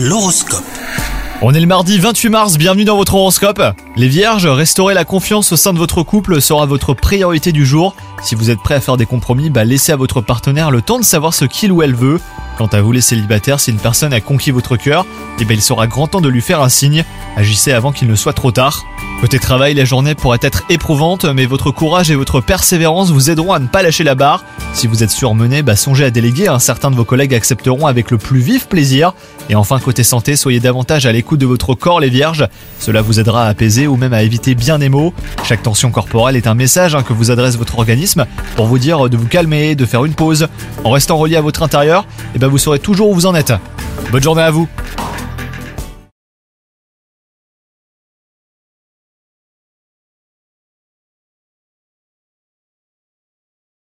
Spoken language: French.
L'horoscope. On est le mardi 28 mars, bienvenue dans votre horoscope. Les vierges, restaurer la confiance au sein de votre couple sera votre priorité du jour. Si vous êtes prêt à faire des compromis, bah laissez à votre partenaire le temps de savoir ce qu'il ou elle veut. Quant à vous les célibataires, si une personne a conquis votre cœur, eh ben il sera grand temps de lui faire un signe. Agissez avant qu'il ne soit trop tard. Côté travail, la journée pourrait être éprouvante, mais votre courage et votre persévérance vous aideront à ne pas lâcher la barre. Si vous êtes surmené, bah songez à déléguer, hein. certains de vos collègues accepteront avec le plus vif plaisir. Et enfin, côté santé, soyez davantage à l'écoute de votre corps, les vierges. Cela vous aidera à apaiser ou même à éviter bien des maux. Chaque tension corporelle est un message hein, que vous adresse votre organisme pour vous dire de vous calmer, de faire une pause. En restant relié à votre intérieur, et ben vous saurez toujours où vous en êtes. Bonne journée à vous